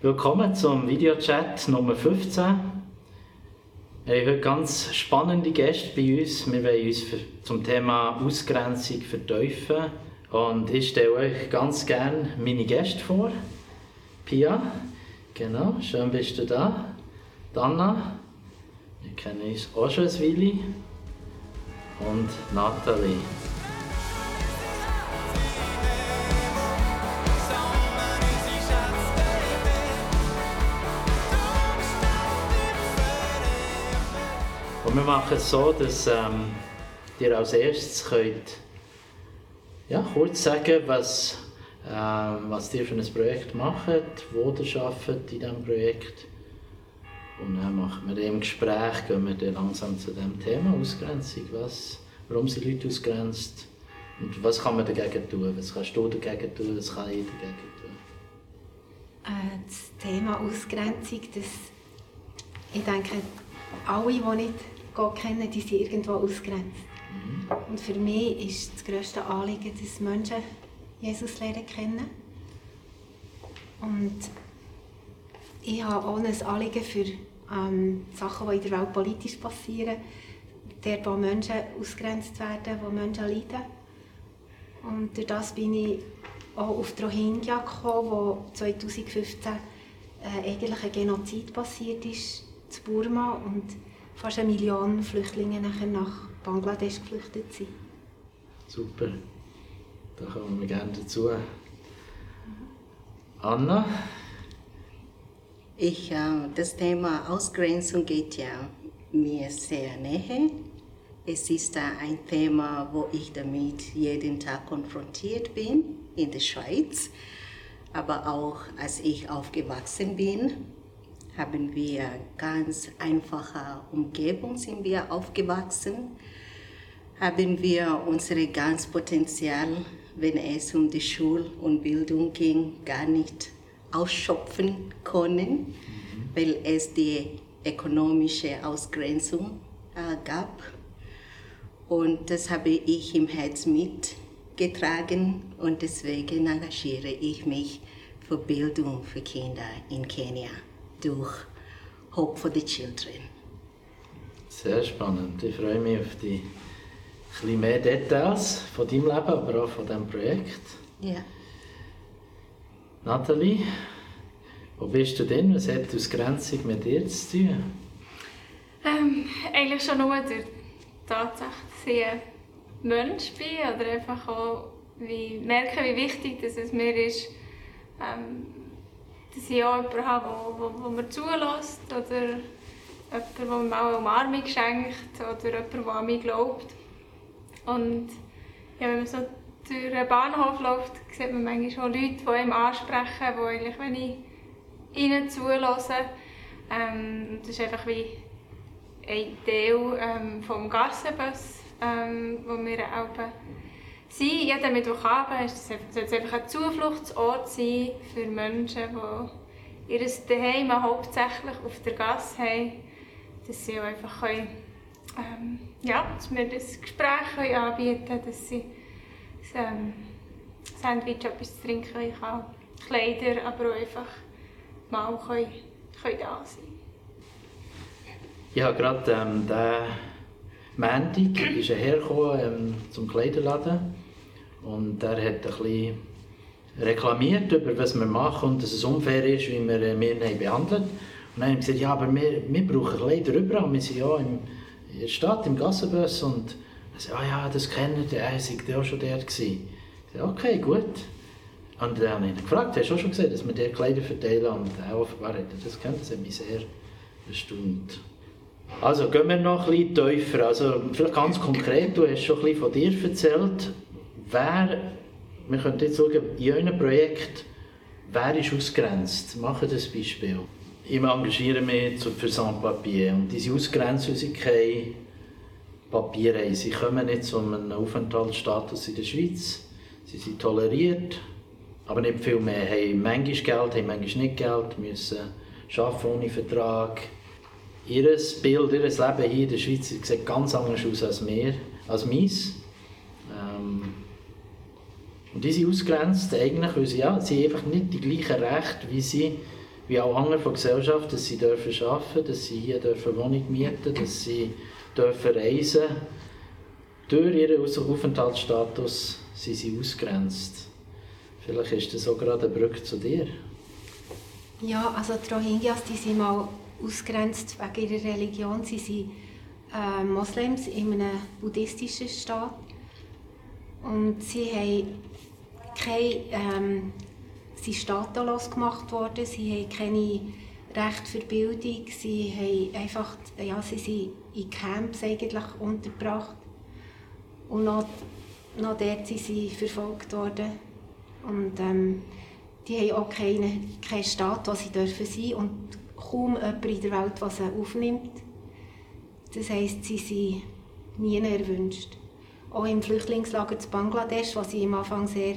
Willkommen zum Videochat Nummer 15. Wir haben heute ganz spannende Gäste bei uns. Wir wollen uns für, zum Thema Ausgrenzung vertiefen. Und ich stelle euch ganz gerne meine Gäste vor. Pia, genau, schön bist du da. Dana, wir kennen uns auch schon ein Weile. Und Nathalie. Wir machen es so, dass ähm, ihr als erstes könnt, ja, kurz sagen, was, ähm, was ihr für ein Projekt macht, wo ihr arbeitet in diesem Projekt. Und dann machen wir im Gespräch, gehen wir dann langsam zu dem Thema Ausgrenzung. Was, warum sind Leute ausgrenzt? Und was kann man dagegen tun? Was kannst du dagegen tun? Was kann ich dagegen tun? Äh, das Thema Ausgrenzung, das, ich denke, alle, die nicht Gott kennen, die sind irgendwo ausgrenzt. Mhm. Und für mich ist das grösste Anliegen, dass Menschen Jesus lernen kennen. Und ich habe auch ein Anliegen für ähm, Sachen, die in der Welt politisch passieren, dort, wo Menschen ausgrenzt werden, wo Menschen leiden. Und durch das bin ich auch auf die Rohingya gekommen, wo 2015 äh, eigentlich ein Genozid passiert ist in Burma und fast eine Million Flüchtlinge nachher nach Bangladesch geflüchtet sind. Super, da kommen wir gerne dazu. Anna? Ich, äh, das Thema Ausgrenzung geht ja mir sehr nahe. Es ist ein Thema, wo ich damit jeden Tag konfrontiert bin in der Schweiz. Aber auch als ich aufgewachsen bin, haben wir ganz einfache Umgebung sind wir aufgewachsen, haben wir unsere ganz Potenzial, wenn es um die Schul- und Bildung ging, gar nicht ausschöpfen können, mhm. weil es die ökonomische Ausgrenzung äh, gab. Und das habe ich im Herz mitgetragen und deswegen engagiere ich mich für Bildung für Kinder in Kenia durch Hope for the Children. Sehr spannend. Ich freue mich auf die ein mehr Details von deinem Leben, aber auch von diesem Projekt. Ja. Nathalie, wo bist du denn? Was hat Ausgrenzung mit dir zu tun? Ähm, eigentlich schon nur durch die Tatsache, dass ich ein Mensch bin oder einfach auch wie, merke, wie wichtig dass es mir ist, ähm, dass ich auch jemanden habe, der, mir zulässt oder jemanden, der mir mal eine Umarmung schenkt oder jemanden, der an mich glaubt. Und ja, wenn man so durch den Bahnhof läuft, sieht man manchmal auch Leute, die einem ansprechen, die eigentlich, wenn ich ihnen zulasse, ähm, das ist einfach wie ein Teil ähm, vom Gassenbus, ähm, wo wir auch sind. Jeden Mittwochabend soll es einfach ein Zufluchtsort sein für Menschen, die ihr Daheim hauptsächlich auf der Gasse haben, dass sie auch einfach können, ähm, ja, dass wir das Gespräch können anbieten können, dass sie ein ähm, Sandwich, etwas zu trinken haben, Kleider, aber auch einfach mal können, können da sein Ich habe gerade ähm, den Montag ist er hergekommen ähm, zum Kleiderladen und er hat ein bisschen reklamiert über was wir machen und dass es unfair ist, wie wir äh, wir behandelt. Und dann haben sie gesagt, ja, aber wir, wir brauchen Kleider überall. Wir sind ja in der Stadt, im Gassenbus und er sagt, ah ja, das kennt ihr, er war auch schon dort. Gewesen. Ich sage, okay, gut. Und dann habe ich ihn gefragt, hast du auch schon gesehen, dass wir dir Kleider verteilen? Und er offenbar hat das kennt, das hat mich sehr erstaunt. Also gehen wir noch ein bisschen tiefer. Also vielleicht ganz konkret, du hast schon ein bisschen von dir erzählt. Wer, wir können jetzt schauen, in eurem Projekt, wer ist ausgrenzt? Machen das Beispiel. Ich engagiere mich für Sans-Papier und diese sie keine Papiere haben. Sie kommen nicht zu einem Aufenthaltsstatus in der Schweiz. Sie sind toleriert, aber nicht viel mehr. Haben manchmal Geld, haben manchmal nicht Geld, müssen arbeiten ohne Vertrag. Ihr Bild, ihr Leben hier in der Schweiz sieht ganz anders aus als mir, als meins. Ähm, und die sind ausgrenzt, eigentlich, weil sie, ja, sie haben einfach nicht die gleichen Rechte, wie sie wie auch andere von der Gesellschaft, dass sie dürfen arbeiten, dass sie hier dürfen Wohnung mieten, dass sie dürfen reisen. Durch ihren Aufenthaltsstatus sind sie ausgrenzt. Vielleicht ist das auch gerade eine Brücke zu dir. Ja, also die Rohingyas, die sind mal ausgrenzt wegen ihrer Religion. Sie sind äh, Moslems in einem buddhistischen Staat. Und sie haben keine, ähm, sind staatenlos gemacht worden, sie haben keine Recht für Bildung, sie, haben einfach, ja, sie sind in Camps eigentlich untergebracht. Und noch, noch dort sind sie verfolgt worden. Und ähm, die haben auch keinen, keinen Staat, wo sie dürfen sein und kaum jemand in der Welt, der sie aufnimmt. Das heisst, sie sind nie erwünscht. Auch im Flüchtlingslager zu Bangladesch, wo sie am Anfang sehr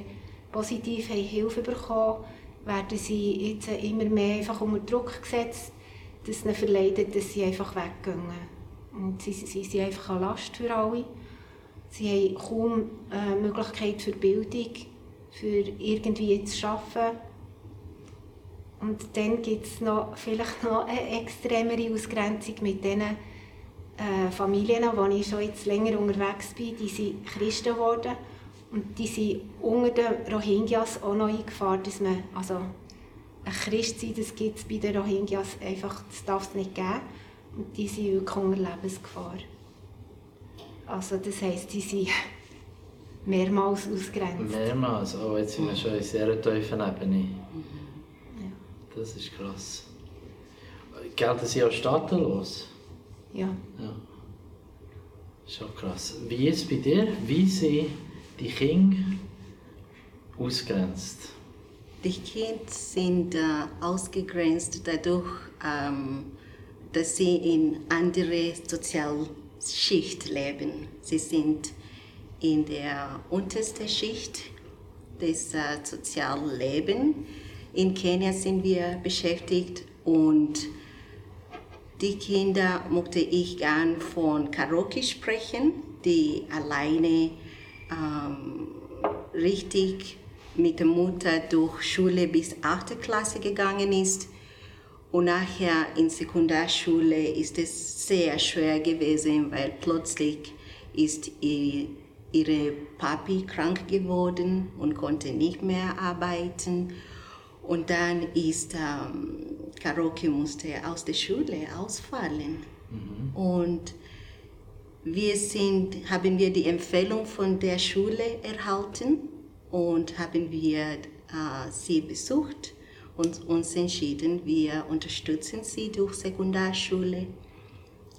positiv haben Hilfe bekommen werden sie jetzt immer mehr einfach unter Druck gesetzt, dass ihnen verleidet, dass sie einfach weggehen. Und sie, sie sind einfach eine Last für alle. Sie haben kaum äh, Möglichkeit für Bildung, für irgendwie zu arbeiten. Und dann gibt es noch, vielleicht noch eine extremere Ausgrenzung mit den äh, Familien, wo ich schon jetzt länger unterwegs bin. Die sind Christen geworden und die sind unter den Rohingyas auch noch eingefahren, dass man, also ein Christ sein, das gibt es bei den Rohingyas einfach, das darf es nicht geben. Und die sind wirklich unter Lebensgefahr. Also das heisst, die sind mehrmals ausgrenzt. Mehrmals, oh, jetzt sind wir schon in sehr tiefen Ebene. Das ist krass. Gelten sie auch staatenlos? Ja. ja. Schon krass. Wie ist es bei dir? Wie sind die Kinder ausgrenzt? Die Kinder sind äh, ausgegrenzt dadurch, ähm, dass sie in andere Sozialschicht leben. Sie sind in der untersten Schicht des äh, Soziallebens. In Kenia sind wir beschäftigt und die Kinder möchte ich gern von Karaoke sprechen, die alleine ähm, richtig mit der Mutter durch Schule bis 8. Klasse gegangen ist. Und nachher in Sekundarschule ist es sehr schwer gewesen, weil plötzlich ist ihre Papi krank geworden und konnte nicht mehr arbeiten. Und dann ist ähm, Karaoke musste aus der Schule ausfallen. Mhm. Und wir sind, haben wir die Empfehlung von der Schule erhalten und haben wir äh, sie besucht und uns entschieden, wir unterstützen sie durch Sekundarschule.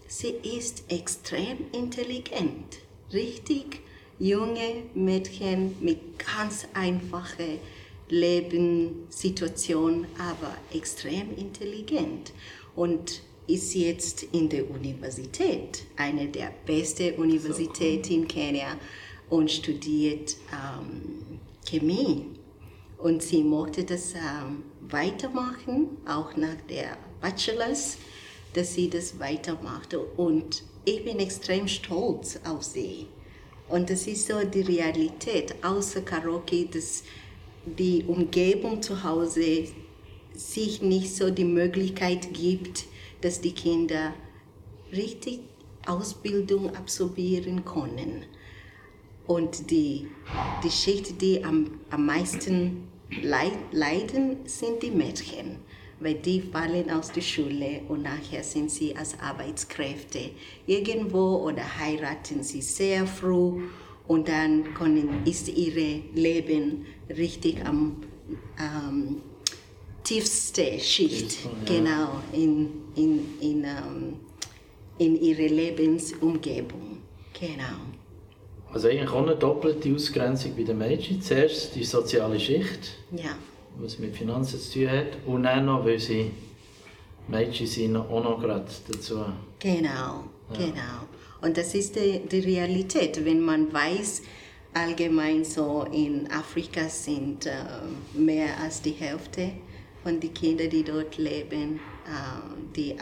Sie ist extrem intelligent, richtig junge Mädchen mit ganz einfachen Lebenssituation, aber extrem intelligent. Und ist jetzt in der Universität, eine der besten Universitäten in Kenia, und studiert ähm, Chemie. Und sie mochte das ähm, weitermachen, auch nach der Bachelors, dass sie das weitermachte. Und ich bin extrem stolz auf sie. Und das ist so die Realität, außer Karaoke, dass die Umgebung zu Hause sich nicht so die Möglichkeit gibt, dass die Kinder richtig Ausbildung absolvieren können. Und die, die Schicht, die am, am meisten leiden, sind die Mädchen, weil die fallen aus der Schule und nachher sind sie als Arbeitskräfte irgendwo oder heiraten sie sehr früh und dann können, ist ihr Leben richtig am ähm, tiefsten Schicht, ja. genau, in, in, in, um, ähm, in ihrer Lebensumgebung. Genau. Also eigentlich auch eine doppelte Ausgrenzung bei den Mädchen. Zuerst die soziale Schicht, ja. was mit Finanzen zu tun hat, und dann noch, weil sie Mädchen sind, auch noch gerade dazu. Genau, ja. genau. Und das ist die, die Realität, wenn man weiß, allgemein so in Afrika sind äh, mehr als die Hälfte von den Kindern, die dort leben, äh, die äh,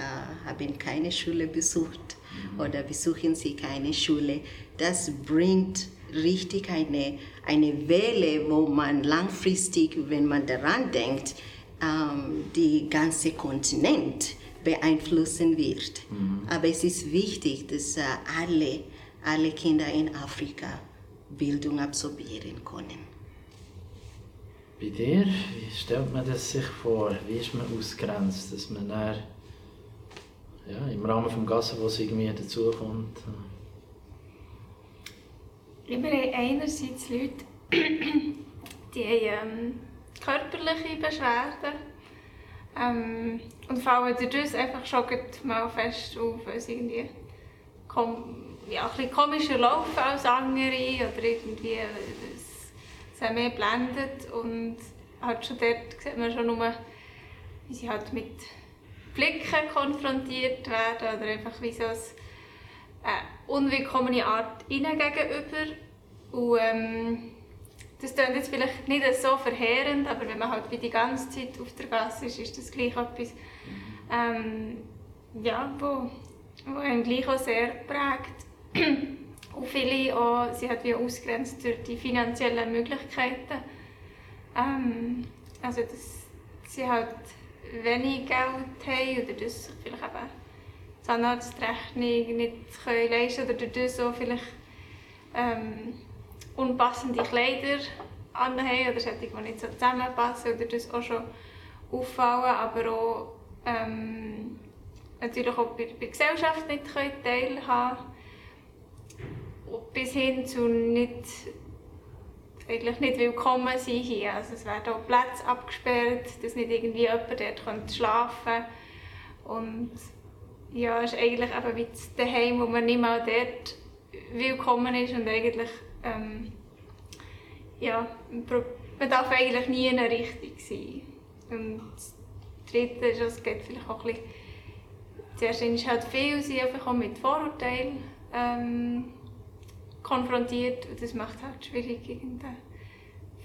haben keine Schule besucht mhm. oder besuchen sie keine Schule. Das bringt richtig eine, eine Welle, wo man langfristig, wenn man daran denkt, ähm, die ganze Kontinent beeinflussen wird. Aber es ist wichtig, dass äh, alle, alle Kinder in Afrika Bildung absorbieren können. Bei dir, wie stellt man das sich vor? Wie ist man ausgrenzt, dass man dann, ja, im Rahmen des Gassenbus irgendwie dazukommt? Wir haben einerseits Leute, die haben ähm, körperliche Beschwerden ähm, und fallen dadurch einfach schon mal fest auf, weil sie irgendwie kom ja, ein bisschen komischer laufen als andere oder irgendwie es, es mehr blendet und halt schon dort sieht man schon nur, wie sie halt mit Blicken konfrontiert werden oder einfach wie so eine äh, unwillkommene Art ihnen gegenüber und ähm, das klingt jetzt vielleicht nicht so verheerend, aber wenn man halt wie die ganze Zeit auf der Gasse ist, ist das gleich etwas, ähm, ja, wo, wo einen gleich auch sehr prägt. Und viele auch, sie hat wie ausgrenzt durch die finanziellen Möglichkeiten. Ähm, also, dass sie halt wenig Geld haben oder das vielleicht eben Zahnarztrechnung nicht können leisten oder dadurch so vielleicht ähm, unpassende Kleider anhaben oder solche, die nicht so zusammenpassen oder das auch schon auffallen, aber auch ähm, natürlich auch bei, bei der Gesellschaft nicht teilhaben bis hin zu nicht, eigentlich nicht willkommen sein hier. Also es werden auch Plätze abgesperrt, dass nicht irgendwie jemand dort schlafen. Und ja, es ist eigentlich eben wie daheim, wo man nicht mal dort willkommen ist und eigentlich ähm, ja, man darf eigentlich nie in eine Richtung sein. Und das Dritte ist, es geht vielleicht auch ein bisschen, zuerst ist halt viel, sie einfach auch mit Vorurteilen ähm, konfrontiert und das macht halt schwierig,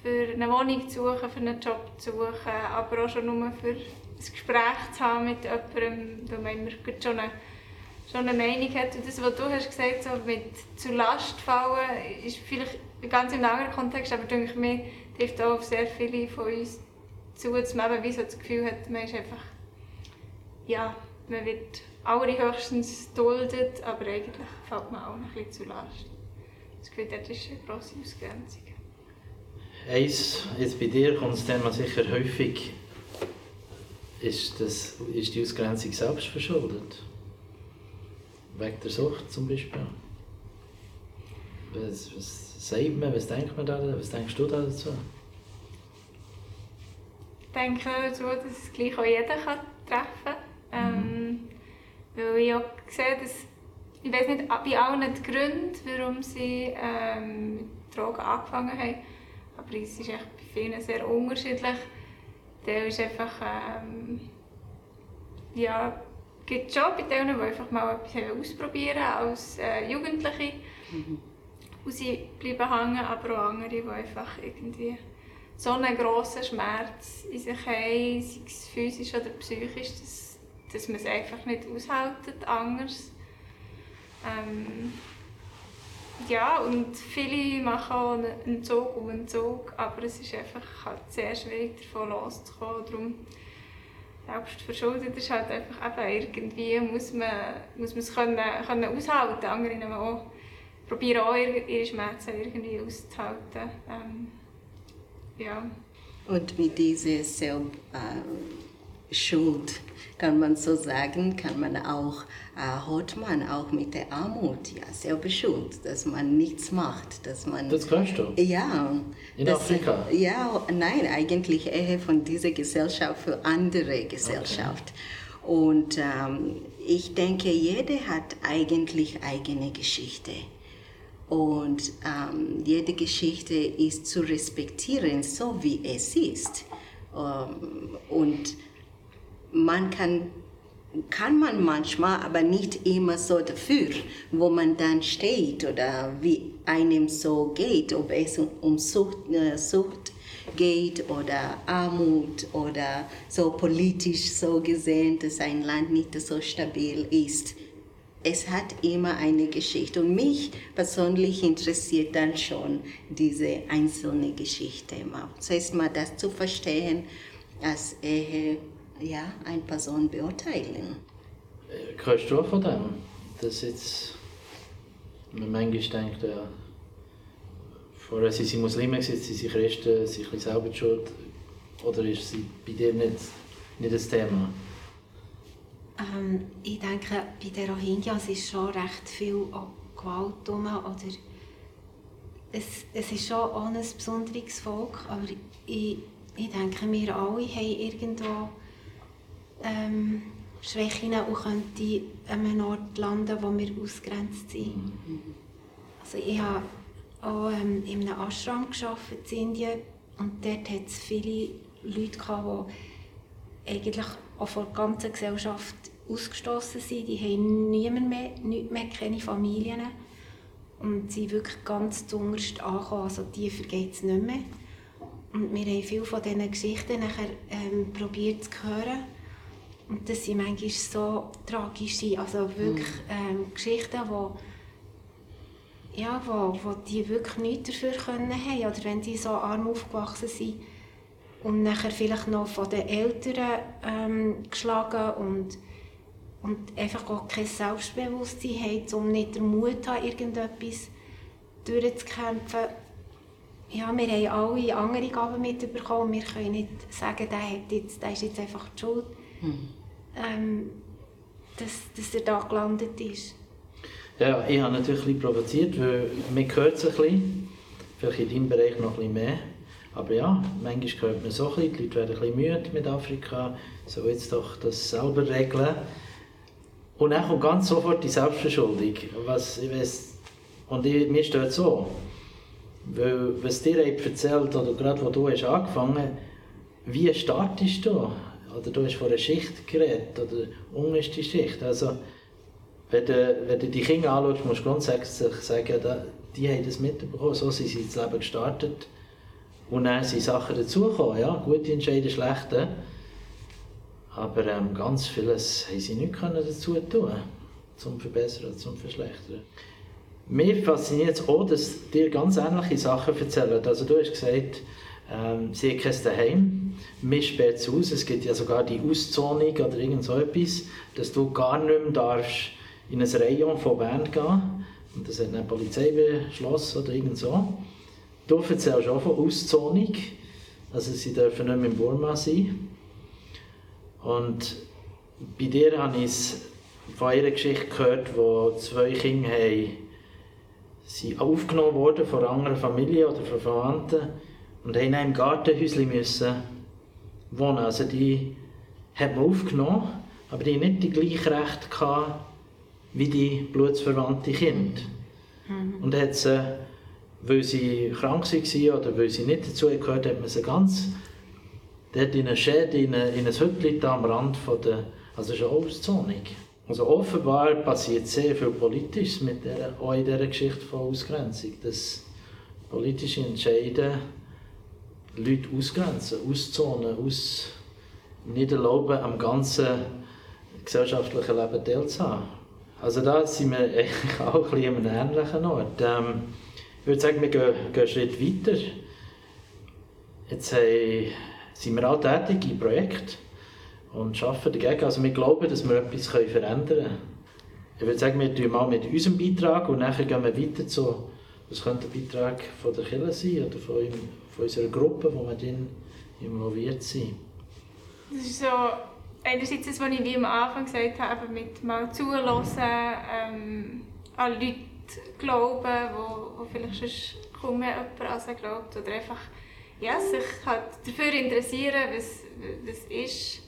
für eine Wohnung zu suchen, für einen Job zu suchen, aber auch schon nur für ein Gespräch zu haben mit jemandem, weil man immer schon eine, schon eine Meinung hat. Und das, was du hast gesagt so mit zu Last fallen, ist vielleicht ganz im anderen Kontext, aber denke ich mir, trifft auch auf sehr viele von uns zu, dass man eben wie so das Gefühl hat, man ist einfach, ja, man wird allerhöchstens duldet, aber eigentlich fällt man auch ein bisschen zu Last. Das Gefühl, das ist eine grosse Ausgrenzung. Eins, jetzt bei dir kommt das Thema sicher häufig, ist, das, ist die Ausgrenzung selbst verschuldet? Wegen der Sucht zum Beispiel? Was, was sagt man, was denkt man da, was denkst du dazu? Ich denke dazu, dass es gleich auch jeder kann treffen kann. Ähm, weil ich auch sehe, dass ich weiß nicht bei allen die Gründe, warum sie ähm, mit Drogen angefangen haben, aber es ist echt bei vielen sehr unterschiedlich. Der ist einfach, ähm, ja, gibt schon bei denen, die einfach mal etwas ausprobieren als äh, Jugendliche. Mhm. Und sie bleiben hängen, aber auch andere, die einfach irgendwie so einen grossen Schmerz in sich haben, sei es physisch oder psychisch, dass, dass man es einfach nicht aushält, anders. Ähm, ja, und viele machen auch einen Zug um einen Zug, aber es ist einfach halt sehr schwierig, davon loszukommen. Darum, selbst verschuldet ist halt einfach eben irgendwie, muss man, muss man es können, können aushalten. Andere auch probieren auch ihre Schmerzen irgendwie auszuhalten. Ähm, ja. Und mit dieser Selbstschuld, äh, kann man so sagen, kann man auch, äh, hat man auch mit der Armut, ja, Selbstschuld, dass man nichts macht, dass man... Das kannst du? Ja. In das, Afrika? Ja, nein, eigentlich eher von dieser Gesellschaft für andere Gesellschaft. Okay. Und ähm, ich denke, jeder hat eigentlich eigene Geschichte. Und ähm, jede Geschichte ist zu respektieren, so wie es ist. Ähm, und man kann, kann man manchmal, aber nicht immer so dafür, wo man dann steht oder wie einem so geht, ob es um Sucht, äh, Sucht geht oder Armut oder so politisch so gesehen, dass ein Land nicht so stabil ist es hat immer eine Geschichte. Und mich persönlich interessiert dann schon diese einzelne Geschichte. Das heißt mal, das zu verstehen, als Ehe ja, eine Person beurteilen. Hörst du auch von dem? Dass jetzt man manchmal denkt, ja, vorher sind sie Muslime, jetzt sind sie Christen, sind sie selber die schuld? Oder ist sie bei dir nicht, nicht das Thema? Ähm, ich denke, bei den Rohingyas ist schon recht viel Gewalt rum, oder es, es ist schon auch ein besonderes Volk, aber ich, ich denke, wir alle haben irgendwo ähm, Schwächen und könnten an einem Ort landen, wo wir ausgrenzt sind. Also ich habe auch ähm, in einem Ashram gearbeitet in Indien und dort hat es viele Leute gehabt, die eigentlich auch von der ganzen Gesellschaft ausgestoßen sind. Die haben niemand mehr, nichts mehr, keine Familien. Und sind wirklich ganz zuunterst angekommen, also tiefer geht es nicht mehr. Und wir haben viele von diesen Geschichten nachher ähm, probiert zu hören. Und das sind manchmal so tragische, also wirklich ähm, Geschichten, wo, ja, wo, wo die wirklich nichts dafür können haben Oder wenn die so arm aufgewachsen sind und nachher vielleicht noch von den Eltern ähm, geschlagen und und einfach auch kein Selbstbewusstsein haben, um nicht den Mut haben, irgendetwas durchzukämpfen. Ja, wir haben alle andere Gaben mitbekommen. Wir können nicht sagen, der, hat jetzt, der ist jetzt einfach die Schuld, ähm, dass, dass er da gelandet ist. Ja, ich habe natürlich ein bisschen provoziert, weil man hört es ein bisschen, vielleicht in deinem Bereich noch ein bisschen mehr. Aber ja, manchmal hört man so ein bisschen, die Leute werden ein bisschen müde mit Afrika, so jetzt doch das selber regeln. Und dann kommt ganz sofort die Selbstverschuldung. Was, ich weiss, und ich, mir steht so, weil was dir erzählt, oder gerade wo du hast angefangen wie startest du? Oder du hast von einer Schicht geredet, oder unterste Schicht. Also, wenn du, wenn du die Kinder anschaust, musst du grundsätzlich sagen, die haben das mitbekommen, so sind sie ins Leben gestartet. Und dann sind Sachen dazugekommen, ja, gute Entscheidungen, schlechte. Aber ähm, ganz vieles haben sie nicht können dazu tun, zum Verbessern, zum Verschlechtern. Mir fasziniert es auch, dass dir ganz ähnliche Sachen erzählen. Also du hast gesagt, ähm, sie haben kein Daheim, mir sperrt es aus, es gibt ja sogar die Auszonung oder irgend so etwas, dass du gar nicht mehr darfst in ein Rayon von Bern gehen. Und das hat eine Polizei beschlossen oder irgend so. Du erzählst auch von Auszonung, also sie dürfen nicht mehr in Burma sein. Und bei dir habe ich von einer Geschichte gehört, wo zwei Kinder haben, sind aufgenommen wurden von anderen Familien oder von Verwandten und haben in einem Gartenhäuschen müssen wohnen. Also die hat man aufgenommen, aber die nicht die gleichen Rechte gehabt wie die blutsverwandten Kinder. Mhm. Und hat sie, weil sie krank waren oder weil sie nicht dazu gehört, hat man sie ganz dort in einer Schäde, in, in ein Hütchen am Rand von der, also ist eine Auszonung. Also offenbar passiert sehr viel Politisches mit der, auch in dieser Geschichte von Ausgrenzung, dass politische Entscheide Leute ausgrenzen, auszonen, aus, nicht erlauben, am ganzen gesellschaftlichen Leben teilzuhaben. Also da sind wir eigentlich auch ein bisschen an einem ähnlichen Ort. Ähm, ich würde sagen, wir gehen, gehen einen Schritt weiter. Jetzt haben sind wir auch tätig in Projekten und arbeiten dagegen. Also wir glauben, dass wir etwas verändern können. Ich würde sagen, wir tun mal mit unserem Beitrag und dann gehen wir weiter zu, was könnte der Beitrag von der Kirche sein oder von, von unserer Gruppe, wo wir drin involviert sind. Das ist so einerseits das, was ich wie am Anfang gesagt habe, mit mal zulassen, ähm, an Leute glauben, wo, wo vielleicht sonst kaum mehr jemand an sie glaubt oder einfach ja, sich halt dafür interessieren, was, was ist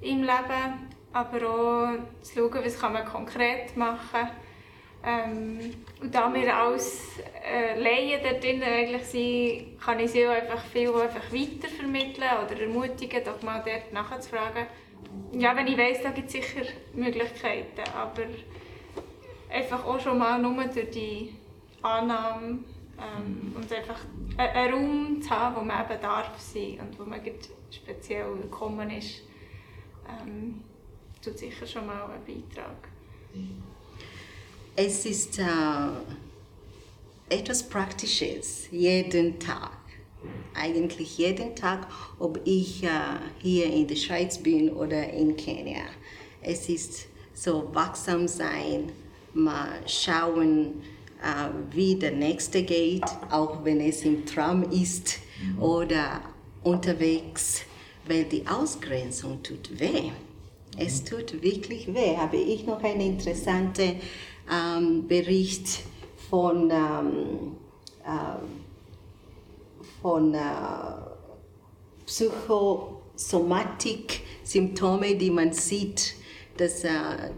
im Leben, aber auch zu schauen, was kann man konkret machen ähm, und da wir als äh, Laien dort drin eigentlich sind, kann ich sie auch einfach viel einfach weitervermitteln oder ermutigen, doch mal dort nachzufragen. Ja, wenn ich weiss, da gibt es sicher Möglichkeiten, aber einfach auch schon mal nur durch die Annahme ähm, und einfach einen Raum zu haben, wo man eben darf sein und wo man speziell willkommen ist, ähm, tut sicher schon mal einen Beitrag. Es ist äh, etwas Praktisches, jeden Tag. eigentlich jeden Tag, ob ich äh, hier in der Schweiz bin oder in Kenia. Es ist so wachsam sein, mal schauen, äh, wie der nächste geht, auch wenn es im Tram ist mhm. oder unterwegs, weil die Ausgrenzung tut weh. Es tut wirklich weh. Habe ich noch einen interessanten ähm, Bericht von, ähm, äh, von äh, Psychosomatik-Symptome, die man sieht, dass, äh,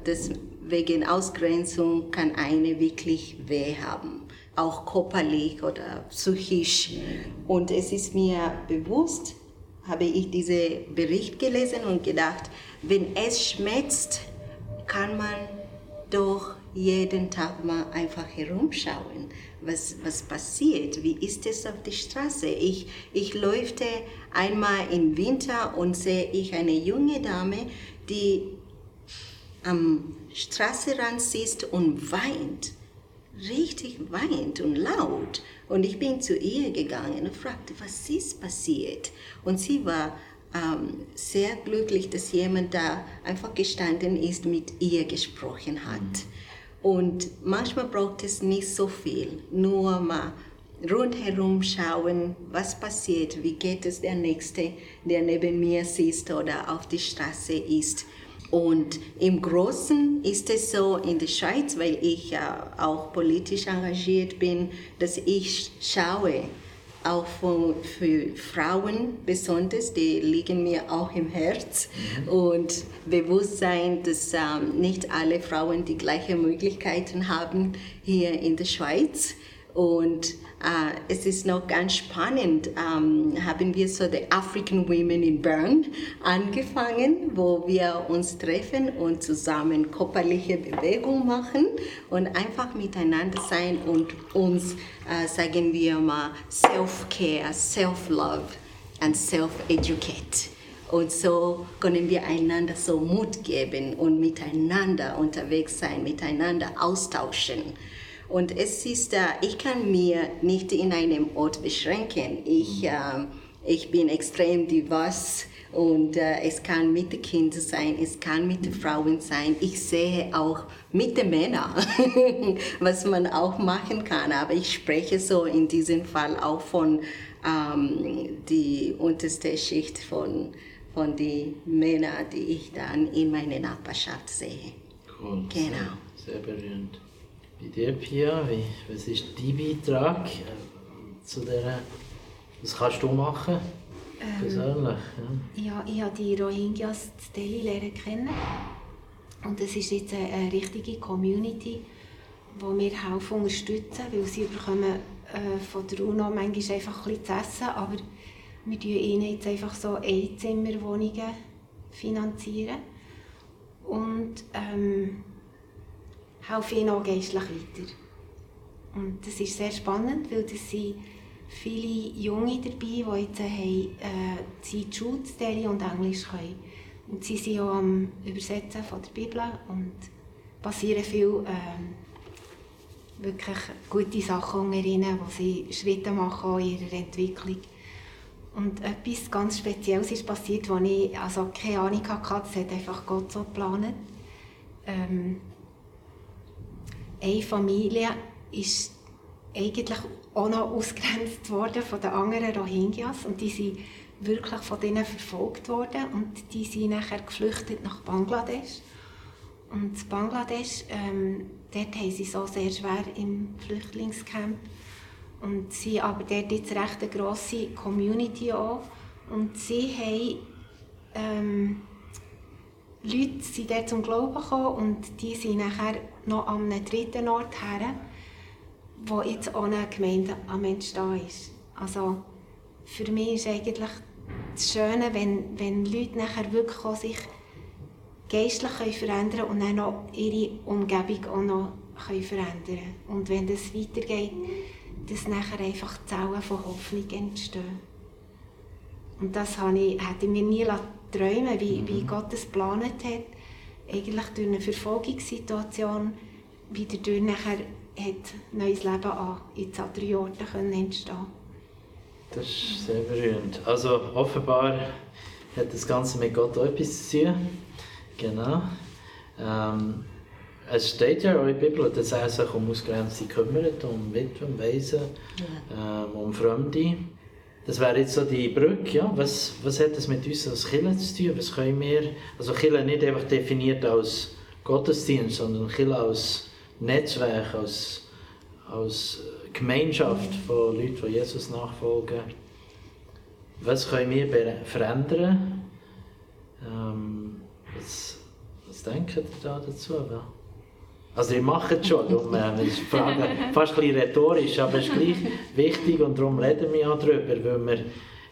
dass wegen Ausgrenzung kann eine wirklich weh haben, auch körperlich oder psychisch. Und es ist mir bewusst, habe ich diesen Bericht gelesen und gedacht, wenn es schmerzt, kann man doch jeden Tag mal einfach herumschauen, was, was passiert, wie ist es auf der Straße. Ich, ich läufte einmal im Winter und sehe ich eine junge Dame, die am Straßenrand sitzt und weint, richtig weint und laut. Und ich bin zu ihr gegangen und fragte, was ist passiert? Und sie war ähm, sehr glücklich, dass jemand da einfach gestanden ist, mit ihr gesprochen hat. Und manchmal braucht es nicht so viel, nur mal rundherum schauen, was passiert, wie geht es der Nächste, der neben mir sitzt oder auf der Straße ist. Und im Großen ist es so in der Schweiz, weil ich ja auch politisch engagiert bin, dass ich schaue, auch für, für Frauen besonders, die liegen mir auch im Herz. Mhm. Und Bewusstsein, dass ähm, nicht alle Frauen die gleichen Möglichkeiten haben hier in der Schweiz. Und Uh, es ist noch ganz spannend, ähm, haben wir so die African Women in Bern angefangen, wo wir uns treffen und zusammen körperliche Bewegung machen und einfach miteinander sein und uns, uh, sagen wir mal, Self-Care, Self-Love und Self-Educate. Und so können wir einander so Mut geben und miteinander unterwegs sein, miteinander austauschen. Und es ist, äh, ich kann mir nicht in einem Ort beschränken. Ich, äh, ich bin extrem divers und äh, es kann mit den Kindern sein, es kann mit den Frauen sein. Ich sehe auch mit den Männern, was man auch machen kann. Aber ich spreche so in diesem Fall auch von ähm, die unterste Schicht von, von den Männern, die ich dann in meiner Nachbarschaft sehe. Cool. Genau. Sehr, sehr berührend. Bei dir, Pia, wie, was ist dein Beitrag äh, zu dieser, was kannst du machen, ähm, persönlich? Ja. ja, ich habe die Rohingyas in Delhi lernen kennen und es ist jetzt eine, eine richtige Community, die wir helfen unterstützen, weil sie bekommen äh, von der UNO manchmal einfach ein bisschen zu essen, aber wir finanzieren ihnen jetzt einfach so Einzimmerwohnungen finanzieren und ähm, helfe ihnen auch geistlich weiter. Und das ist sehr spannend, weil das sind viele Junge dabei, die jetzt haben, äh, die Schulstelle und Englisch können. Und sie sind auch am Übersetzen von der Bibel und passieren viel äh, wirklich gute Sachen unter ihnen, wo sie Schritte machen in ihrer Entwicklung. Und etwas ganz Spezielles ist passiert, wo ich also keine Ahnung hatte, das hat einfach Gott so geplant. Ähm, eine Familie ist eigentlich auch noch ausgegrenzt worden von den anderen Rohingyas und die sind wirklich von denen verfolgt worden und die sind nachher geflüchtet nach Bangladesch. Und Bangladesch, ähm, dort haben sie so sehr schwer im Flüchtlingscamp und sie aber dort jetzt recht eine grosse Community auch und sie haben ähm, Leute sind dort zum Glauben gekommen und die sind nachher noch an einem dritten Ort her, wo jetzt eine Gemeinde am Entstehen ist. Also für mich ist eigentlich das Schöne, wenn, wenn Leute nachher wirklich auch sich geistlich können verändern können und dann auch ihre Umgebung auch noch können verändern können. Und wenn das weitergeht, dass nachher einfach Zellen von Hoffnung entstehen. Und das habe ich, hätte ich mir nie träumen wie, mhm. wie Gott es geplant hat eigentlich durch eine Verfolgungssituation wieder durch nachher hat neues Leben an in Zadrioten entstehen Das ist sehr berührend. Also offenbar hat das Ganze mit Gott auch etwas zu tun. Genau. Ähm, es steht ja auch in der Bibel, dass er sich um Ausgrenzte kümmert, um Witwen, Waisen, ja. ähm, um Fremde. Das wäre jetzt so die Brücke, ja. Was, was hat das mit uns als Kirche zu tun? Was können wir, also Kirche nicht einfach definiert als Gottesdienst, sondern Kirche als Netzwerk, als, als Gemeinschaft von Leuten, die Jesus nachfolgen. Was können wir verändern? Ähm, was, was denken ihr da dazu? Also ihr macht es schon, darum äh, ist Frage fast ein rhetorisch, aber es ist gleich wichtig und darum reden wir auch darüber, weil wir,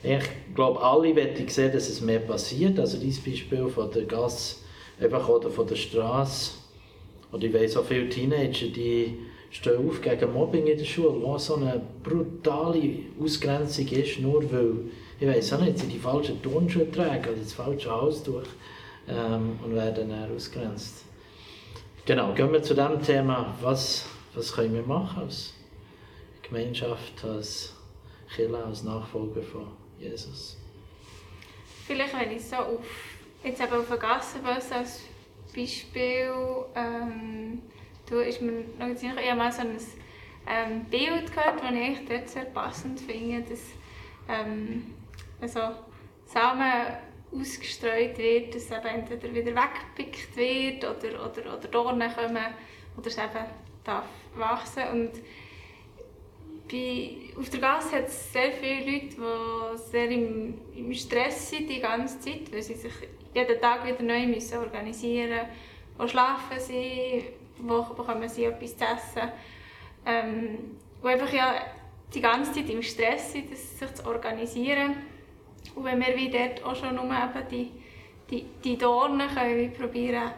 ich glaube, alle wollen sehen, dass es mehr passiert. Also dieses Beispiel von der Gas oder von der Straße. Oder ich weiss auch viele Teenager, die stehen auf gegen Mobbing in der Schule, was so eine brutale Ausgrenzung ist, nur weil, ich weiß auch nicht, sie die falschen Turnschuhe tragen oder das falsche Halstuch ähm, und werden dann ausgrenzt. Genau, gehen wir zu dem Thema, was, was können wir machen als Gemeinschaft, als Kirche, als Nachfolger von Jesus? Vielleicht, wenn ich so auf, jetzt eben auf Gassenbus als Beispiel ähm, Du, ist mir noch sicher, ich habe mal so ein ähm, Bild gehört, das ich dort sehr passend finde, dass ähm, also Samen ausgestreut wird, dass es eben entweder wieder weggepickt wird oder, oder, oder Dornen kommen oder es eben darf wachsen und bei, auf der Gasse hat es sehr viele Leute, die sehr im, im Stress sind die ganze Zeit, weil sie sich jeden Tag wieder neu müssen organisieren müssen, wo schlafen sie, wo bekommen sie etwas zu essen. Ähm, wo einfach ja die ganze Zeit im Stress sind, sich zu organisieren. Und wenn wir wie dort auch schon nur eben die, die, die Dornen können probieren,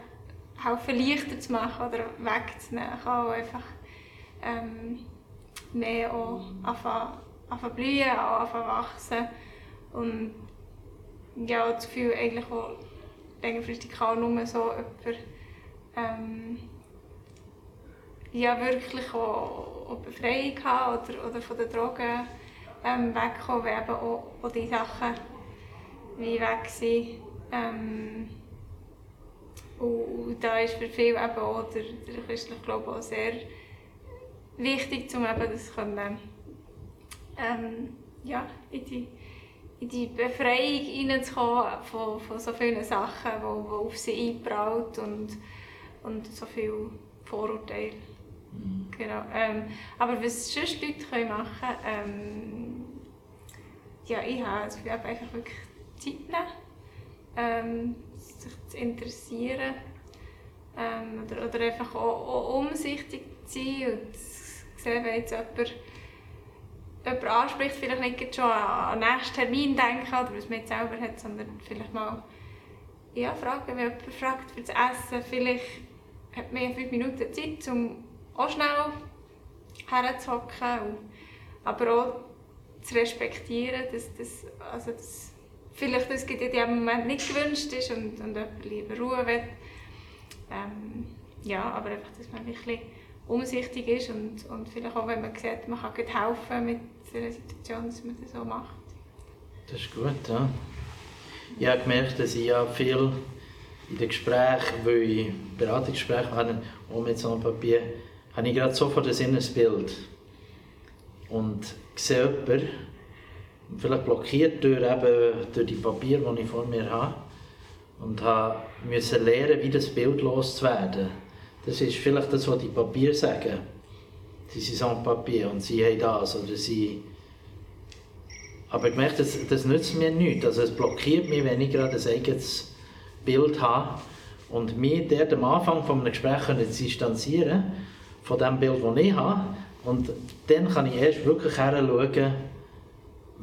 helfen leichter zu machen oder wegzunehmen, kann auch einfach ähm, mehr auch anfangen, anfangen blühen, auch anfangen wachsen. Und ja, das Gefühl eigentlich auch längerfristig kann nur so jemand ähm, ja, wirklich auch, auch Befreiung haben oder, oder von den Drogen ähm, wegkommen, wenn eben auch, auch die Sachen wie weg sind. Ähm, und, da ist für viele eben auch der, der christliche Glaube auch sehr wichtig, um eben das können, ähm, ja, in die, in die Befreiung hineinzukommen von, von so vielen Sachen, die, auf sie einprallt und, und so viele Vorurteile. Genau. Ähm, aber was sonst Leute können machen können, ähm, ja, ich habe einfach wirklich Zeit nehmen, sich zu interessieren ähm, oder, oder einfach auch, auch umsichtig zu sein und zu sehen, wenn jetzt jemand, jemand anspricht, vielleicht nicht schon an den nächsten Termin denken oder was man jetzt selber hat, sondern vielleicht mal ja, fragen, wenn jemand fragt für das Essen, vielleicht hat man fünf Minuten Zeit, um auch schnell herzuhocken, aber auch zu respektieren, dass das, also das vielleicht das in diesem Moment nicht gewünscht ist und, und jemand lieber Ruhe will. Ähm, ja, aber einfach, dass man wirklich umsichtig ist und, und vielleicht auch, wenn man sieht, man kann helfen mit dieser Situation, dass man das so macht. Das ist gut, ja. Ich habe gemerkt, dass ich ja viel in den Gesprächen, weil ich Beratungsgespräche hatte, auch mit so einem Papier, habe ich gerade sofort ein inneres Bild. Und sehe jemanden, vielleicht blockiert durch, eben, durch die Papiere, die ich vor mir habe, und musste lernen, wie das Bild loszuwerden. Das ist vielleicht das, was die Papiere sagen. Sie sind ein Papier und sie haben das oder sie... Aber ich merke, das, das nützt mir nichts. Also es blockiert mich, wenn ich gerade ein eigenes Bild habe und mich dort am Anfang von einem Gespräch distanzieren von dem Bild, das ich habe. Und dann kann ich erst wirklich schauen,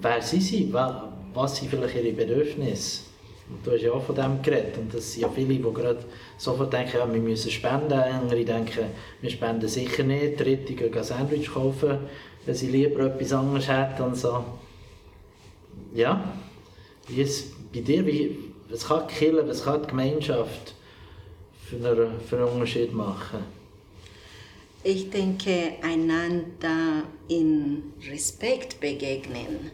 wer sie sind, was sind vielleicht ihre Bedürfnisse. Und du hast ja auch von dem geredet. Und das sind ja viele, die gerade sofort denken, ja, wir müssen spenden. Andere denken, wir spenden sicher nicht. Dritte gehen ein Sandwich kaufen, wenn sie lieber etwas anderes hätten und so. Ja, wie ist bei dir, wie, was kann die Kirche, was kann die Gemeinschaft für einen, für einen Unterschied machen? Ich denke, einander in Respekt begegnen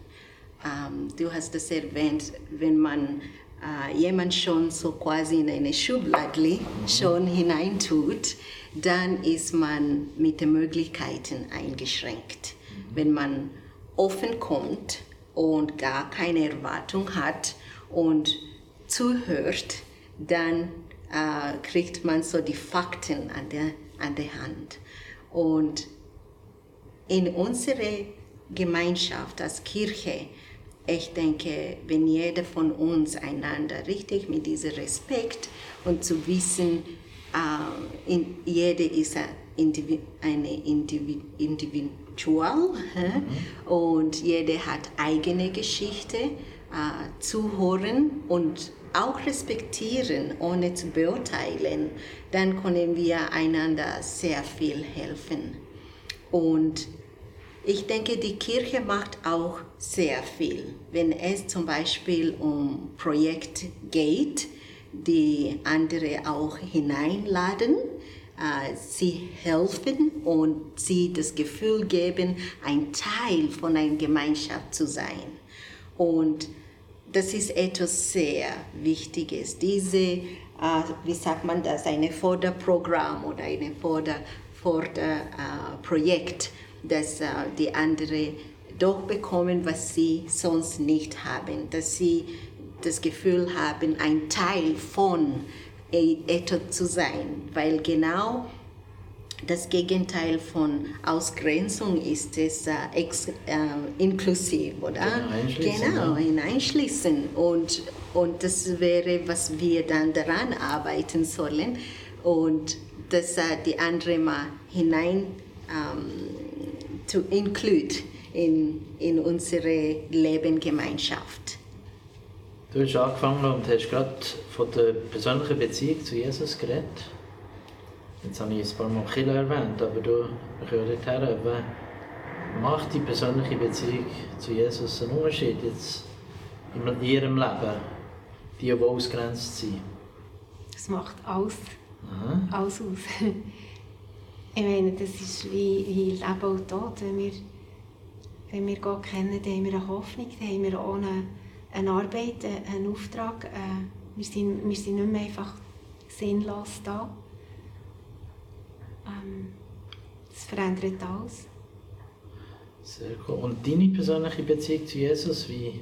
ähm, du hast das erwähnt, wenn man äh, jemand schon so quasi in eine Schublade schon hineintut, dann ist man mit den Möglichkeiten eingeschränkt. Wenn man offen kommt und gar keine Erwartung hat und zuhört, dann äh, kriegt man so die Fakten an der, an der Hand. Und in unserer Gemeinschaft als Kirche, ich denke, wenn jeder von uns einander richtig mit diesem Respekt und zu wissen, äh, in, jeder ist eine Individual mhm. und jeder hat eigene Geschichte, äh, zuhören und auch respektieren, ohne zu beurteilen, dann können wir einander sehr viel helfen. Und ich denke, die Kirche macht auch sehr viel. Wenn es zum Beispiel um Projekte geht, die andere auch hineinladen, äh, sie helfen und sie das Gefühl geben, ein Teil von einer Gemeinschaft zu sein. Und das ist etwas sehr Wichtiges. Diese, äh, wie sagt man das, ein Förderprogramm oder ein Förder, Förderprojekt, dass äh, die anderen doch bekommen, was sie sonst nicht haben, dass sie das Gefühl haben, ein Teil von etwas zu sein, weil genau das Gegenteil von Ausgrenzung ist es äh, ex, äh, inklusiv, oder? Genau, hineinschließen. Und, und das wäre, was wir dann daran arbeiten sollen. Und das äh, die andere mal hinein ähm, zu include in, in unsere Lebengemeinschaft. Du hast angefangen und hast gerade von der persönlichen Beziehung zu Jesus geredet. Jetzt habe ich ein paar Mal Kilo erwähnt, aber du, können dorthin, macht die persönliche Beziehung zu Jesus einen Unterschied jetzt in ihrem Leben, die, die ausgrenzt sind? Das macht alles, alles aus. Ich meine, das ist wie, wie Leben und Tod. Wenn wir, wenn wir Gott kennen, dann haben wir eine Hoffnung, dann haben wir auch eine, Arbeit, einen Auftrag. Äh, wir sind, wir sind nicht mehr einfach sinnlos da. Ähm, das verändert alles. Sehr cool. Und deine persönliche Beziehung zu Jesus, wie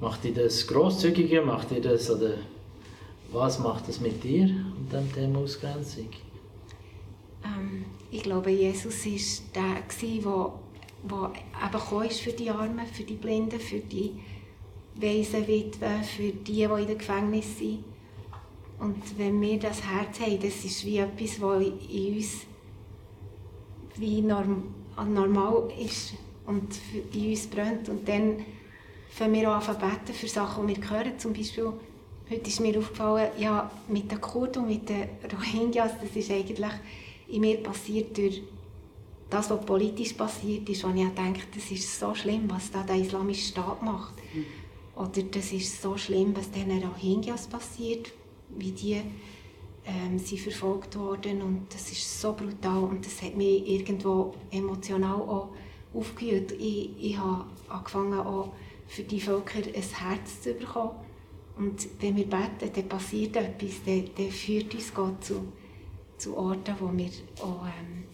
macht dir das grosszügiger? Macht dir das, oder was macht das mit dir und dem Thema Ausgrenzung? Ähm, ich glaube, Jesus war der, der, der eben ist für die Armen, für die Blinden, für die Waisen, Witwen, für die, die in den Gefängnis sind. Und wenn wir das Herz haben, das ist wie etwas, was in uns wie norm normal ist und in uns brennt. Und dann fangen wir an zu beten für Sachen, die wir hören. Zum Beispiel, heute ist mir aufgefallen, ja, mit den Kurden und mit den Rohingyas, das ist eigentlich in mir passiert durch das, was politisch passiert ist, wo ich denke, das ist so schlimm, was da der islamische Staat macht. Mhm. Oder das ist so schlimm, was den Rohingyas passiert, wie die ähm, sind verfolgt worden und das ist so brutal und das hat mich irgendwo emotional auch aufgewühlt. Ich, ich habe angefangen auch für die Völker ein Herz zu bekommen und wenn wir beten, dann passiert etwas, dann, dann führt uns Gott zu, zu Orten, wo wir auch ähm,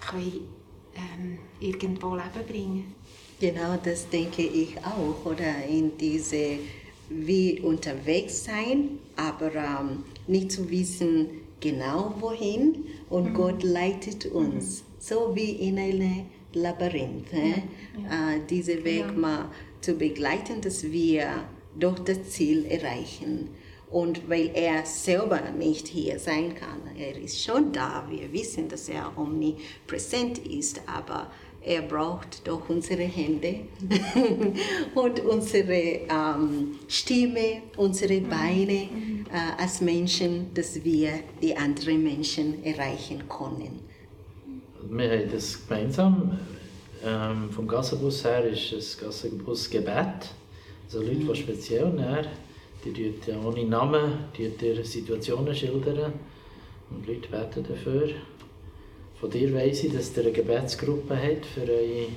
können, ähm, irgendwo Leben bringen Genau, das denke ich auch, oder in diese wie unterwegs sein, aber ähm, nicht zu wissen genau wohin und mhm. Gott leitet uns, mhm. so wie in einem Labyrinth. Ja, ja. Äh, diesen Weg ja. mal zu begleiten, dass wir doch das Ziel erreichen. Und weil er selber nicht hier sein kann, er ist schon da, wir wissen, dass er omnipräsent ist, aber er braucht doch unsere Hände und unsere ähm, Stimme, unsere. Beine mhm. äh, als Menschen, dass wir die anderen Menschen erreichen können. Wir haben das gemeinsam. Ähm, vom Gassenbus her ist das Gassenbus Gebet. Also Leute, die mhm. speziell näher, die ja ohne Namen die ihre Situationen schildern und Leute beten dafür. Von dir weiss ich, dass ihr eine Gebetsgruppe habt für eure,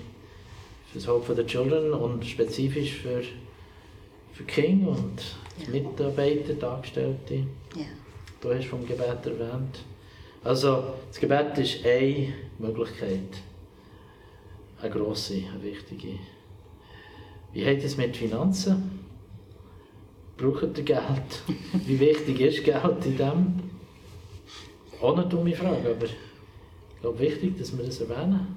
für das Hope for the Children und spezifisch für, für Kinder und die Mitarbeiter, die Angestellte. Ja. Du hast vom Gebet erwähnt. Also, das Gebet ist eine Möglichkeit. Eine grosse, eine wichtige. Wie hat es mit Finanzen? Braucht ihr Geld? Wie wichtig ist Geld in dem? Auch eine dumme Frage, aber ich glaube, wichtig, dass wir das erwähnen.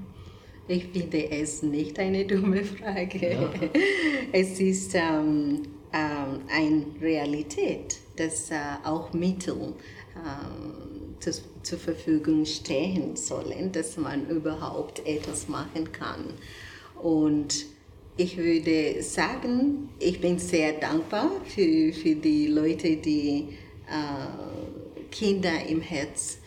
Ich finde es nicht eine dumme Frage. Ja. Es ist ähm, ähm, eine Realität, dass äh, auch Mittel ähm, zu, zur Verfügung stehen sollen, dass man überhaupt etwas machen kann. Und ich würde sagen, ich bin sehr dankbar für, für die Leute, die äh, Kinder im Herz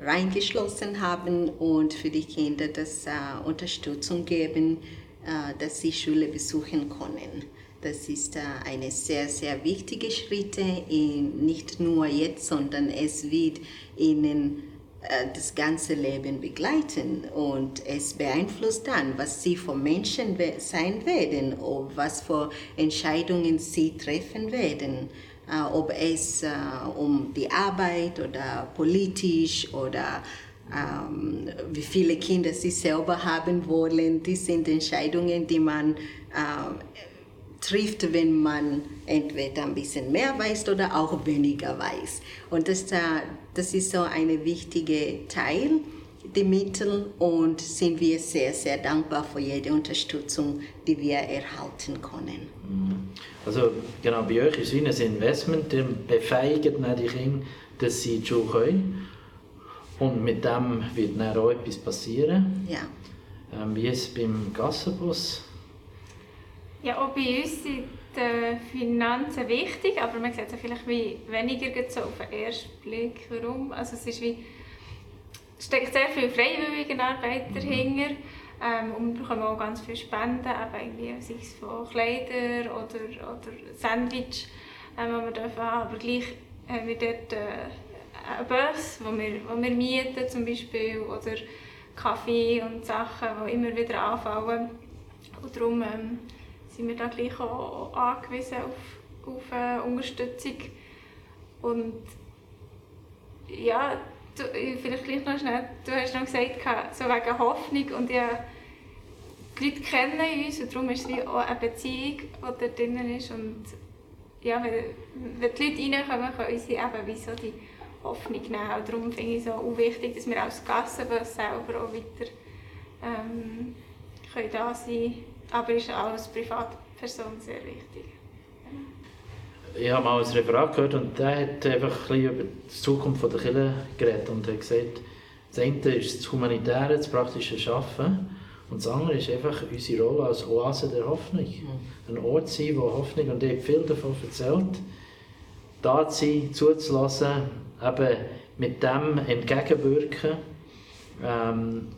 reingeschlossen haben und für die Kinder das äh, Unterstützung geben, äh, dass sie Schule besuchen können. Das ist äh, eine sehr, sehr wichtige Schritte, in, nicht nur jetzt, sondern es wird ihnen das ganze Leben begleiten und es beeinflusst dann, was sie für Menschen sein werden, ob was für Entscheidungen sie treffen werden, äh, ob es äh, um die Arbeit oder politisch oder ähm, wie viele Kinder sie selber haben wollen. Das sind Entscheidungen, die man äh, trifft, wenn man entweder ein bisschen mehr weiß oder auch weniger weiß. Und das, äh, das ist so ein wichtiger Teil, die Mittel, und sind wir sehr, sehr dankbar für jede Unterstützung, die wir erhalten können. Also genau, bei euch ist es ein Investment, ihr befähigt die Kinder, dass sie die Schule können. Und mit dem wird dann auch etwas passieren. Ja. Ähm, wie ist es beim Gassenbus? Ja, auch bei uns sind die Finanzen wichtig, aber man sieht es vielleicht wie weniger so auf den ersten Blick. Warum? Also es ist wie, steckt sehr viel Freiwilligenarbeit dahinter ähm, und wir bekommen auch ganz viele Spenden, eben irgendwie, sei es von Kleidern oder, oder Sandwich, ähm, die wir dürfen haben. aber gleich haben wir dort äh, einen Bus, wo wir, wo wir mieten zum Beispiel oder Kaffee und Sachen, die immer wieder anfallen. Und darum ähm, sind wir da gleich auch angewiesen auf, auf äh, Unterstützung. Und ja, du, vielleicht gleich noch schnell, du hast noch gesagt, so wegen Hoffnung und ja, die Leute kennen uns und darum ist es wie auch eine Beziehung, die da drin ist und ja, wenn, wenn die Leute reinkommen, können sie eben wie so die Hoffnung nehmen und darum finde ich es auch wichtig, dass wir als Gassenbus selber auch weiter ähm, können da sein aber ist auch als Privatperson sehr wichtig. Ich habe mal ein Referat gehört und der hat einfach ein bisschen über die Zukunft der Kirche geredet und hat gesagt, das eine ist das Humanitäre, das praktische Schaffen und das andere ist einfach unsere Rolle als Oase der Hoffnung. Ein Ort sein, wo Hoffnung, und ich habe viel davon erzählt, da zu sein, zuzulassen, eben mit dem entgegenwirken ähm,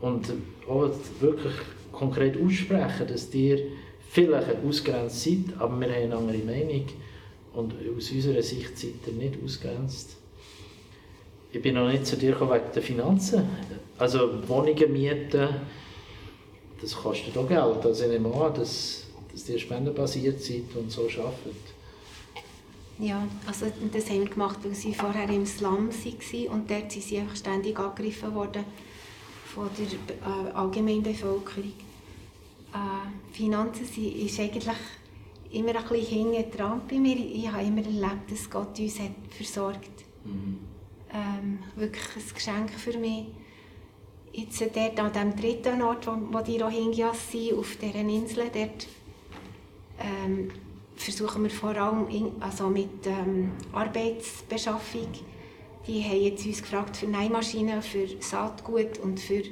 und auch wirklich konkret aussprechen, dass ihr vielleicht ausgrenzt seid, aber wir haben eine andere Meinung und aus unserer Sicht seid ihr nicht ausgrenzt. Ich bin noch nicht zu dir gekommen wegen der Finanzen. Also Wohnungen mieten, das kostet auch Geld. Also ich nehme an, dass, dass ihr spendenbasiert seid und so arbeitet. Ja, also das haben wir gemacht, weil sie vorher im Slum waren und dort sind sie einfach ständig angegriffen worden von der äh, allgemeinen Bevölkerung. Äh, Finanzen sind, ist eigentlich immer ein bisschen hinten dran bei mir. Ich habe immer erlebt, dass Gott uns hat versorgt ähm, wirklich ein Geschenk für mich. Jetzt äh, dort an dem dritten Ort, wo, wo die Rohingyas sind, auf dieser Insel, dort ähm, versuchen wir vor allem in, also mit ähm, Arbeitsbeschaffung. Die haben jetzt uns gefragt für Nähmaschinen, für Saatgut und für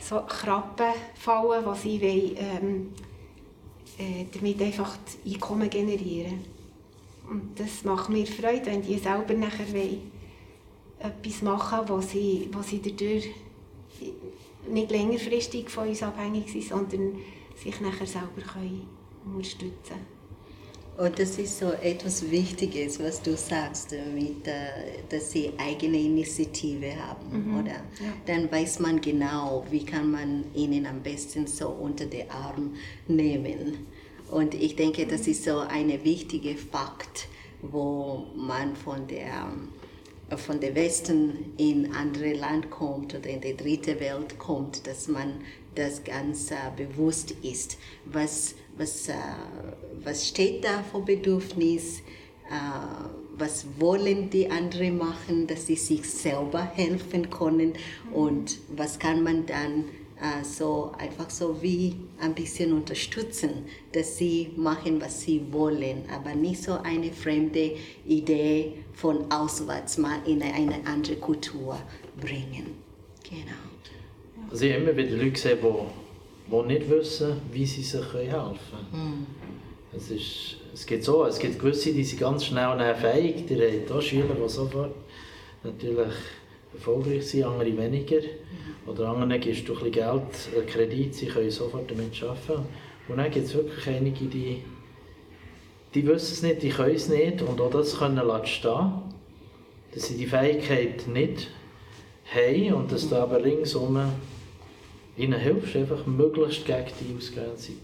so Krabbenfallen, die sie wollen, ähm, äh, damit einfach Einkommen generieren. Und das macht mir Freude, wenn die selber nachher wollen, etwas machen, wo sie, wo sie dadurch nicht längerfristig von uns abhängig sind, sondern sich nachher selber können unterstützen Und das ist so etwas Wichtiges, was du sagst, mit, dass sie eigene Initiative haben, oder? Ja. Dann weiß man genau, wie kann man ihnen am besten so unter den Arm nehmen. Und ich denke, das ist so ein wichtiger Fakt, wo man von der von der Westen in andere Land kommt oder in die dritte Welt kommt, dass man das ganz äh, bewusst ist. Was, was, äh, was steht da für Bedürfnis? Äh, was wollen die anderen machen, dass sie sich selber helfen können und was kann man dann äh, so einfach so wie ein bisschen unterstützen, dass sie machen, was sie wollen, aber nicht so eine fremde Idee von auswärts mal in eine andere Kultur bringen. Genau. Also ich habe immer wieder Leute gesehen, die, die nicht wissen, wie sie sich helfen können. Es, ist, es gibt so, es gibt gewisse, die sind ganz schnell fähig. Die haben auch Schüler, die sofort natürlich erfolgreich sind, andere weniger. Oder anderen gibst du ein bisschen Geld, einen Kredit, sie können sofort damit arbeiten. Und dann gibt es wirklich einige, die, die wissen es nicht, die können es nicht und auch das können lassen stehen. Dass sie die Fähigkeit nicht haben und dass du aber ringsum ihnen hilfst, einfach möglichst gegen die Ausgrenzung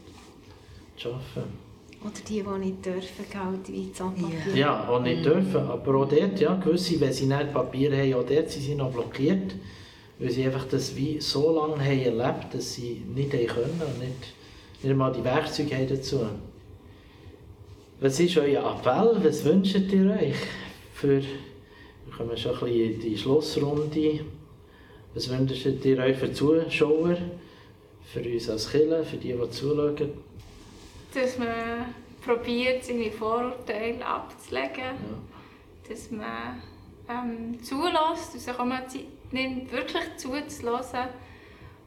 zu arbeiten. Oder die, die nicht dürfen, Geld wie Zahnpapier. Ja, auch nicht dürfen, aber auch dort, ja, gewisse, wenn sie nicht Papier haben, auch dort sind sie noch blockiert, weil sie einfach das wie so lange haben erlebt, dass sie nicht haben können und nicht, nicht einmal die Werkzeuge haben dazu. Was ist euer Appell? Was wünscht ihr euch? Für, wir kommen schon ein bisschen in die Schlussrunde. Was wünscht ihr euch für Zuschauer, für uns als Kirche, für die, die zuschauen? Dass man probiert, seine Vorurteile abzulegen. Ja. Dass man ähm, zulässt und sich auch mal Zeit nimmt, wirklich zuzulassen.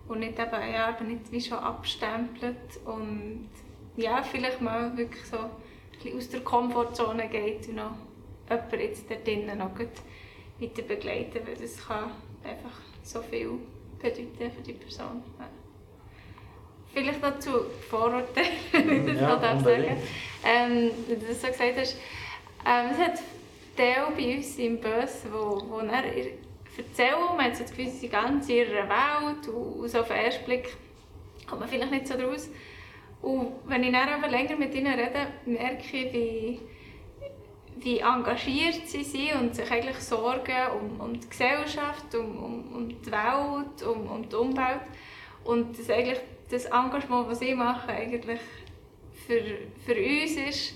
Und nicht eben, ja, eben nicht wie schon abstempelt. Und ja, vielleicht mal wirklich so ein bisschen aus der Komfortzone geht und noch jemanden jetzt da drinnen noch gut weiter begleiten, weil das kann einfach so viel bedeuten für die Person. Ja. Vielleicht noch zu Vorurteilen, wenn ich das Ja, darf sagen ähm, du das so gesagt hast. Ähm, es hat Teil bei uns im Bus, wo, wo er erzählen, man hat so das Gefühl, sie sind ganz in ihrer Welt und so auf den ersten Blick kommt man vielleicht nicht so draus. Und wenn ich dann aber länger mit ihnen rede, merke ich, wie, wie engagiert sie sind und sich eigentlich sorgen um, um die Gesellschaft, um, um, um die Welt, um, um die Umwelt. Und das, eigentlich, das Engagement, das sie machen, eigentlich für, für uns ist,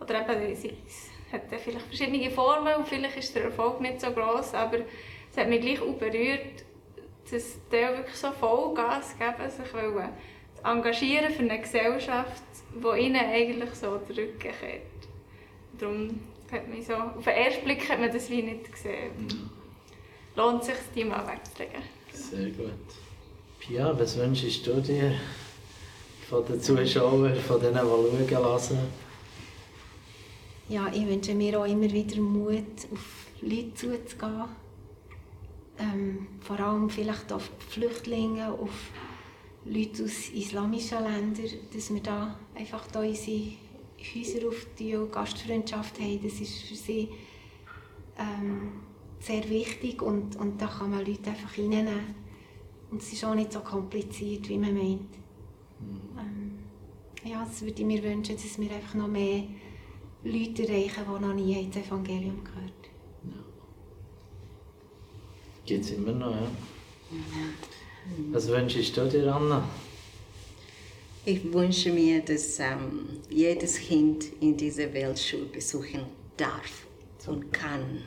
oder eben, sie- es hat vielleicht verschiedene Formen und vielleicht ist der Erfolg nicht so groß, aber es hat mich gleich auch berührt, dass die wirklich so Vollgas geben, sich wollen engagieren für eine Gesellschaft, die ihnen eigentlich so den Rücken. Darum hat mich so, auf den ersten Blick hat man das wie nicht gesehen. Lohnt sich, die mal wegzulegen. Sehr gut. Pia, was wünschst du dir von den Zuschauern, von denen, die schauen lassen? Ja, ich wünsche mir auch immer wieder Mut, auf Leute zuzugehen. Ähm, vor allem vielleicht auf Flüchtlinge, auf Leute aus islamischen Ländern, dass wir da einfach da unsere Häuser auf die Gastfreundschaft haben. Das ist für sie ähm, sehr wichtig und, und da kann man Leute einfach reinnehmen. Und es ist auch nicht so kompliziert, wie man meint. Ähm, ja, das würde ich mir wünschen, dass wir einfach noch mehr Leute erreichen, die noch nie das Evangelium gehört Gibt es immer noch, ja. Was wünschst du dir, Anna? Ich wünsche mir, dass ähm, jedes Kind in dieser Welt Schule besuchen darf und kann.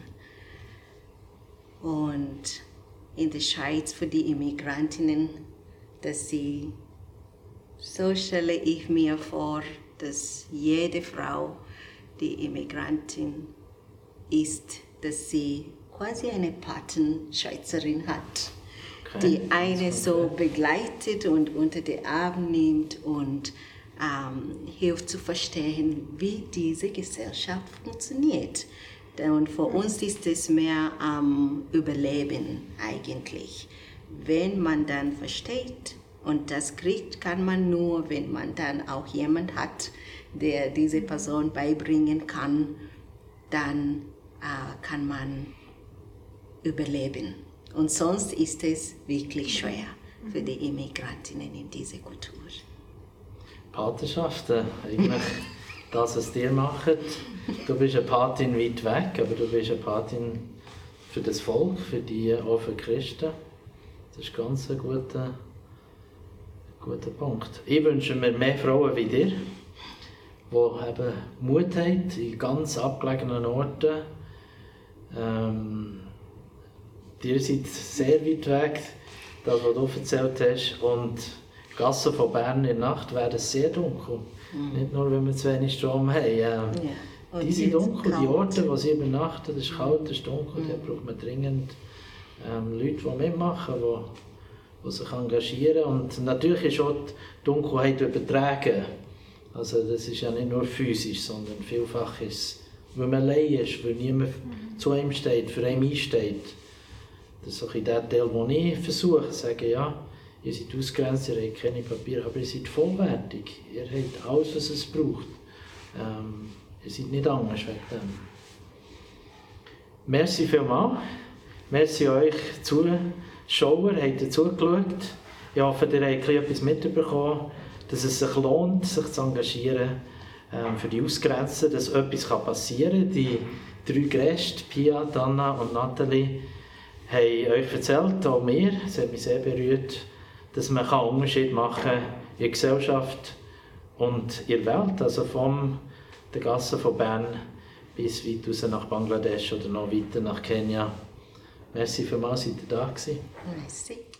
Und in der Schweiz für die Immigrantinnen, dass sie, so stelle ich mir vor, dass jede Frau, die Immigrantin ist, dass sie quasi eine Patenschweizerin hat die eine so begleitet und unter den Arm nimmt und ähm, hilft zu verstehen, wie diese Gesellschaft funktioniert. Und für uns ist es mehr am Überleben eigentlich. Wenn man dann versteht, Und das kriegt kann man nur, wenn man dann auch jemand hat, der diese Person beibringen kann, dann äh, kann man überleben. Und sonst ist es wirklich schwer für die Immigrantinnen in dieser Kultur. Patenschaften, eigentlich das, was ihr macht. Du bist eine Patin weit weg, aber du bist eine Patin für das Volk, für die, auch für Christen. Das ist ganz ein guter, guter Punkt. Ich wünsche mir mehr Frauen wie dir, die eben Mut haben, in ganz abgelegenen Orten. Ähm, ihr seid sehr weit weg, das, was du erzählt hast. Und die Gassen von Bern in der Nacht werden sehr dunkel. Mhm. Nicht nur, wenn wir zu wenig Strom haben. Ähm, ja. Die sind dunkel, die Orte, wo sie übernachten, das ist kalt, das ist dunkel, mhm. da braucht man dringend ähm, Leute, die mitmachen, die, die sich engagieren. Und natürlich ist auch die Dunkelheit übertragen. Also das ist ja nicht nur physisch, sondern vielfach ist es, weil man allein ist, weil niemand mhm. zu einem steht, für einen einsteht. Das ist auch in der Teil, wo ich versuche, zu sagen, ja, ihr seid ausgrenzt, ihr habt keine Papiere, aber ihr seid vollwertig. Ihr habt alles, was es braucht. Ähm, ihr seid nicht anders wegen dem. Merci vielmals. Merci euch Zuschauer, habt ihr zugeschaut. Ich hoffe, ihr habt etwas mitbekommen, dass es sich lohnt, sich zu engagieren ähm, für die Ausgrenzten, dass etwas passieren kann. Die drei Gäste, Pia, Dana und Nathalie, haben euch erzählt, auch mir, es hat mich sehr berührt, dass man einen Unterschied machen kann in der Gesellschaft und in der Welt, also von der Gasse von Bern bis weit raus nach Bangladesch oder noch weiter nach Kenia. Merci für mal, seid ihr da gewesen. Merci.